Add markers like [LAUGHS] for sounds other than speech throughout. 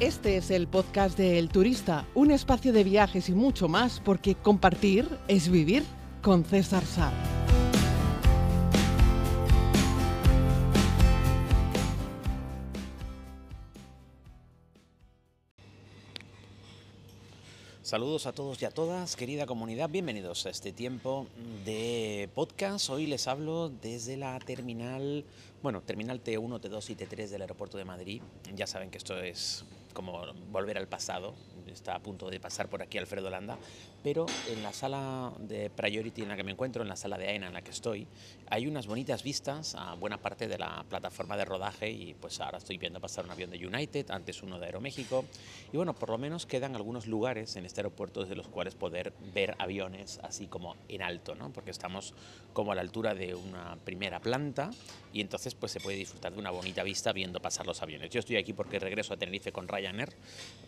Este es el podcast de El Turista, un espacio de viajes y mucho más, porque compartir es vivir con César Sá. Saludos a todos y a todas, querida comunidad, bienvenidos a este tiempo de podcast. Hoy les hablo desde la terminal, bueno, terminal T1, T2 y T3 del aeropuerto de Madrid. Ya saben que esto es como volver al pasado, está a punto de pasar por aquí Alfredo Landa, pero en la sala de Priority en la que me encuentro, en la sala de AENA en la que estoy, hay unas bonitas vistas a buena parte de la plataforma de rodaje y pues ahora estoy viendo pasar un avión de United, antes uno de Aeroméxico y bueno, por lo menos quedan algunos lugares en este aeropuerto desde los cuales poder ver aviones así como en alto, ¿no? porque estamos como a la altura de una primera planta y entonces pues se puede disfrutar de una bonita vista viendo pasar los aviones. Yo estoy aquí porque regreso a Tenerife con Ryanair,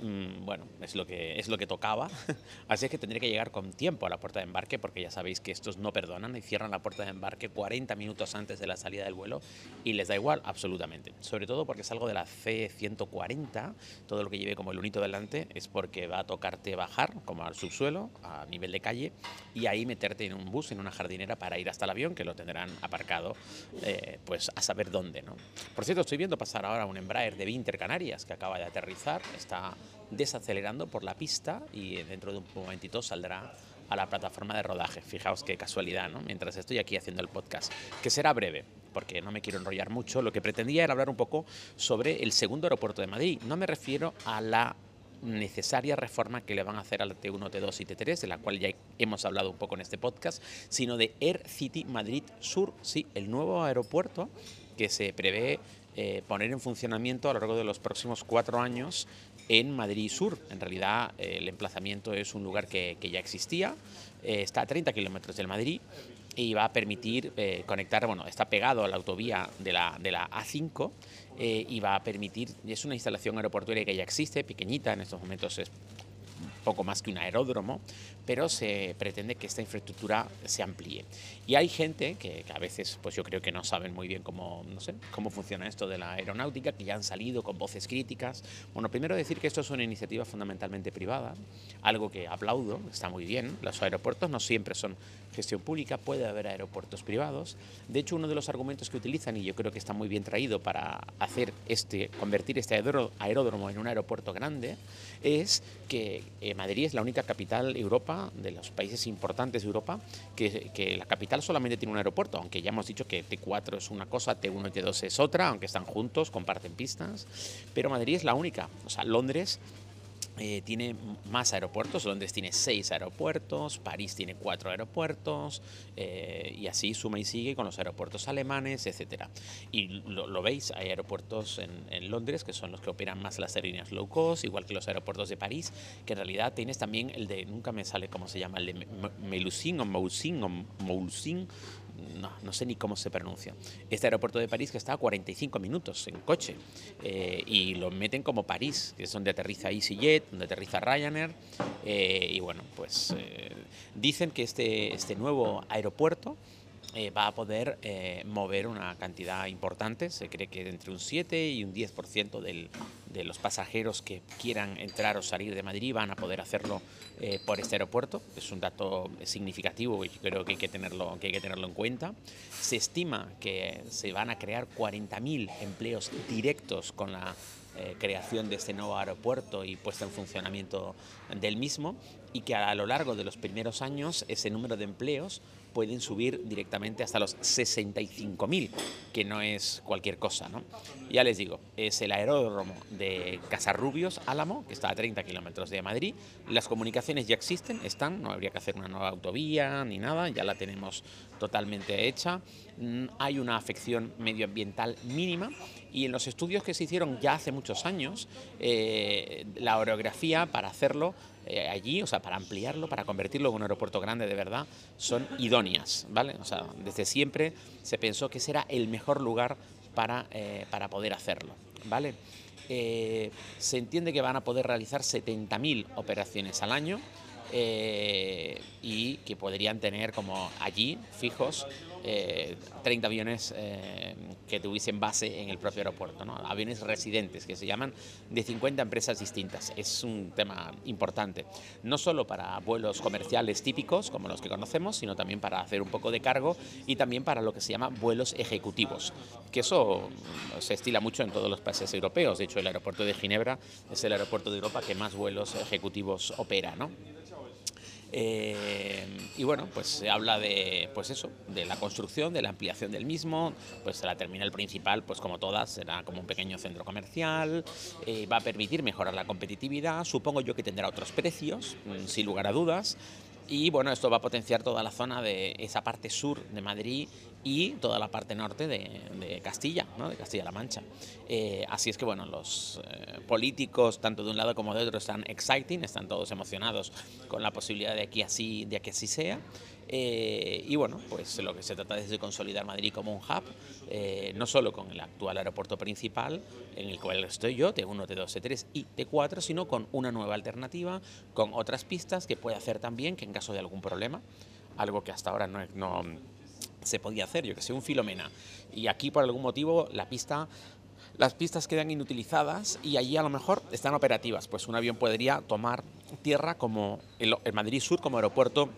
mm, bueno, es lo que, es lo que tocaba, [LAUGHS] así es que tendré que llegar con tiempo a la puerta de embarque porque ya sabéis que estos no perdonan y cierran la puerta de embarque 40 minutos antes de la salida del vuelo y les da igual absolutamente. Sobre todo porque salgo de la C140, todo lo que lleve como el unito delante es porque va a tocarte bajar como al subsuelo, a nivel de calle, y ahí meterte en un bus, en una jardinera para ir hasta el avión, que lo tendrán aparcado, eh, pues a saber dónde. ¿no? Por cierto, estoy viendo pasar ahora un Embraer de Vinter Canarias que acaba de aterrizar, está desacelerando por la pista y dentro de un momentito saldrá a la plataforma de rodaje. Fijaos qué casualidad, ¿no? Mientras estoy aquí haciendo el podcast, que será breve, porque no me quiero enrollar mucho. Lo que pretendía era hablar un poco sobre el segundo aeropuerto de Madrid. No me refiero a la necesaria reforma que le van a hacer al T1, T2 y T3, de la cual ya hemos hablado un poco en este podcast, sino de Air City Madrid Sur, sí, el nuevo aeropuerto que se prevé eh, poner en funcionamiento a lo largo de los próximos cuatro años en Madrid Sur. En realidad eh, el emplazamiento es un lugar que, ya existía, eh, está a 30 kilómetros del Madrid y va a permitir eh, conectar, bueno, está pegado a la autovía de de la A5 y va a permitir, es una instalación aeroportuaria que ya existe, pequeñita, en estos momentos es poco más que un aeródromo, pero se pretende que esta infraestructura se amplíe. Y hay gente que, a veces, pues yo creo que no saben muy bien cómo, no sé, cómo funciona esto de la aeronáutica, que ya han salido con voces críticas. Bueno, primero decir que esto es una iniciativa fundamentalmente privada, algo que aplaudo, está muy bien. Los aeropuertos no siempre son gestión pública, puede haber aeropuertos privados. De hecho, uno de los argumentos que utilizan, y yo creo que está muy bien traído para hacer este, convertir este aeródromo en un aeropuerto grande, es que eh, Madrid es la única capital Europa, de los países importantes de Europa, que, que, la capital solamente tiene un aeropuerto, aunque ya hemos dicho que T4 es una cosa, T1 y T2 es otra, aunque están juntos, comparten pistas, pero Madrid es la única. O sea, Londres eh, tiene más aeropuertos, Londres tiene seis aeropuertos, París tiene cuatro aeropuertos, eh, y así suma y sigue con los aeropuertos alemanes, etc. Y lo, veis, hay aeropuertos en, en, Londres que son los que operan más las aerolíneas low cost, igual que los aeropuertos de París, que en realidad tienes también el de, nunca me sale cómo se llama, el de Melusine o Moulsin o Moulsin, no, no, sé ni cómo se pronuncia. Este aeropuerto de París que está a 45 minutos en coche eh, y lo meten como París, que es donde aterriza EasyJet, donde aterriza Ryanair. Eh, y bueno, pues eh, dicen que este, este nuevo aeropuerto eh, va a poder eh, mover una cantidad importante, se cree que entre un 7 y un 10% del, de los pasajeros que quieran entrar o salir de Madrid van a poder hacerlo eh, por este aeropuerto. Es un dato significativo y creo que hay que, tenerlo, que hay que tenerlo en cuenta. Se estima que se van a crear 40.000 empleos directos con la creación de este nuevo aeropuerto y puesta en funcionamiento del mismo y que a lo largo de los primeros años ese número de empleos pueden subir directamente hasta los 65.000, que no es cualquier cosa. ¿no? Ya les digo, es el aeródromo de Casarrubios, Álamo, que está a 30 kilómetros de Madrid. Las comunicaciones ya existen, están, no habría que hacer una nueva autovía ni nada, ya la tenemos totalmente hecha. Mm, hay una afección medioambiental mínima y en los estudios que se hicieron ya hace muchos años, eh, la orografía para hacerlo eh, allí, o sea, para ampliarlo, para convertirlo en un aeropuerto grande de verdad, son idóneas, ¿vale? O sea, desde siempre se pensó que ese era el mejor lugar para, eh, para poder hacerlo, ¿vale? Eh, se entiende que van a poder realizar 70.000 operaciones al año y que podrían tener como allí fijos 30 aviones que tuviesen base en el propio aeropuerto, aviones residentes que se llaman de 50 empresas distintas. Es un tema importante, no solo para vuelos comerciales típicos como los que conocemos, sino también para hacer un poco de cargo y también para lo que se llama vuelos ejecutivos, que eso se estila mucho en todos los países europeos. De hecho, el aeropuerto de Ginebra es el aeropuerto de Europa que más vuelos ejecutivos opera, ¿no? Eh, y bueno, pues se habla de, pues eso, de la construcción, de la ampliación del mismo, pues la terminal principal, pues como todas, será como un pequeño centro comercial, eh, va a permitir mejorar la competitividad, supongo yo que tendrá otros precios, mm, sin lugar a dudas, y bueno, esto va a potenciar toda la zona de esa parte sur de Madrid y toda la parte norte de, Castilla, ¿no? de Castilla-La Mancha. Eh, así es que bueno, los eh, políticos, tanto de un lado como de otro, están exciting, están todos emocionados con la posibilidad de que así, de que así sea. Eh, y bueno, pues lo que se trata es de consolidar Madrid como un hub, eh, no solo con el actual aeropuerto principal, en el cual estoy yo, T1, T2, T3 y T4, sino con una nueva alternativa, con otras pistas que puede hacer también que en caso de algún problema, algo que hasta ahora no, se podía hacer, yo que sé, un Filomena, y aquí por algún motivo la pista las pistas quedan inutilizadas y allí a lo mejor están operativas, pues un avión podría tomar tierra como el Madrid Sur como aeropuerto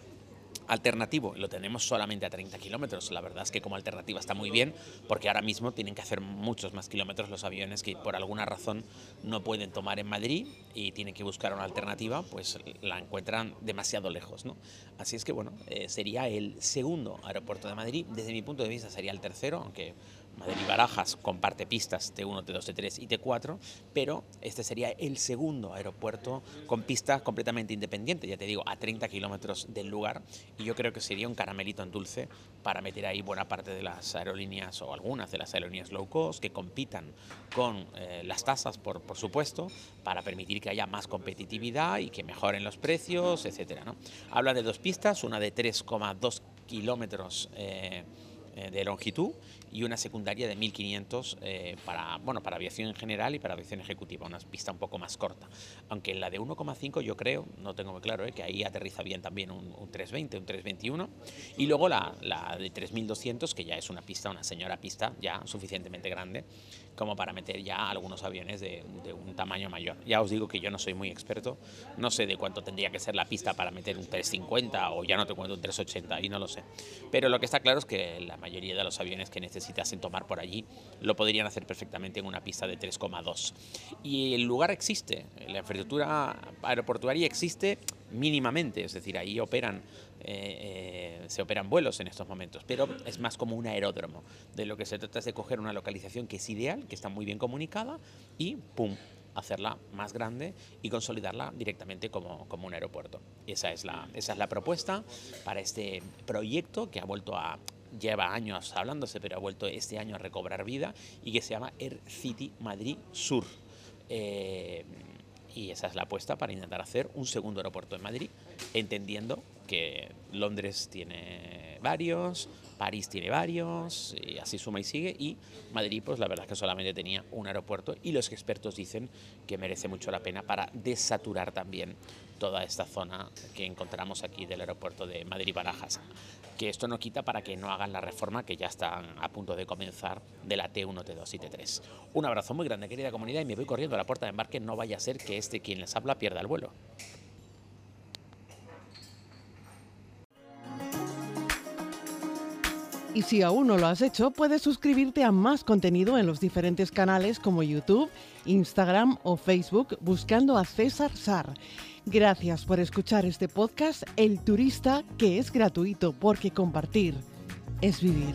alternativo lo tenemos solamente a 30 kilómetros. La verdad es que como alternativa está muy bien porque ahora mismo tienen que hacer muchos más kilómetros los aviones que por alguna razón no pueden tomar en Madrid y tienen que buscar una alternativa, pues la encuentran demasiado lejos. ¿no? Así es que bueno, eh, sería el segundo aeropuerto de Madrid. Desde mi punto de vista sería el tercero, aunque Madrid-Barajas comparte pistas T1, T2, T3 y T4, pero este sería el segundo aeropuerto con pistas completamente independientes, ya te digo, a 30 kilómetros del lugar, y yo creo que sería un caramelito en dulce para meter ahí buena parte de las aerolíneas o algunas de las aerolíneas low cost que compitan con eh, las tasas, por, por, supuesto, para permitir que haya más competitividad y que mejoren los precios, etcétera. ¿no? Hablan de dos pistas, una de 3,2 kilómetros. Eh, eh, de longitud y una secundaria de 1500 eh, para, bueno, para aviación en general y para aviación ejecutiva, una pista un poco más corta. Aunque la de 1,5 yo creo, no tengo muy claro, eh, que ahí aterriza bien también un, 320, un 321. Y luego la, la, de 3200, que ya es una pista, una señora pista ya suficientemente grande como para meter ya algunos aviones de, de, un tamaño mayor. Ya os digo que yo no soy muy experto, no sé de cuánto tendría que ser la pista para meter un 350 o ya no te cuento un 380 y no lo sé. Pero lo que está claro es que la mayoría de los aviones que necesitasen tomar por allí lo podrían hacer perfectamente en una pista de 3,2. Y el lugar existe, la infraestructura aeroportuaria existe mínimamente, es decir, ahí operan, eh, eh, se operan vuelos en estos momentos, pero es más como un aeródromo. De lo que se trata es de coger una localización que es ideal, que está muy bien comunicada y ¡pum! hacerla más grande y consolidarla directamente como, como un aeropuerto. Esa es, la, esa es la propuesta para este proyecto que ha vuelto a lleva años hablándose, pero ha vuelto este año a recobrar vida y que se llama Air City Madrid Sur. Eh, y esa es la apuesta para intentar hacer un segundo aeropuerto en Madrid, entendiendo que Londres tiene varios, París tiene varios, así suma y sigue, y Madrid, pues la verdad es que solamente tenía un aeropuerto, y los expertos dicen que merece mucho la pena para desaturar también toda esta zona que encontramos aquí del aeropuerto de Madrid-Barajas. Que esto no quita para que no hagan la reforma que ya están a punto de comenzar de la T1, T2 y T3. Un abrazo muy grande, querida comunidad, y me voy corriendo a la puerta de embarque, no vaya a ser que este quien les habla pierda el vuelo. Y si aún no lo has hecho, puedes suscribirte a más contenido en los diferentes canales como YouTube, Instagram o Facebook buscando a César Sar. Gracias por escuchar este podcast El Turista, que es gratuito porque compartir es vivir.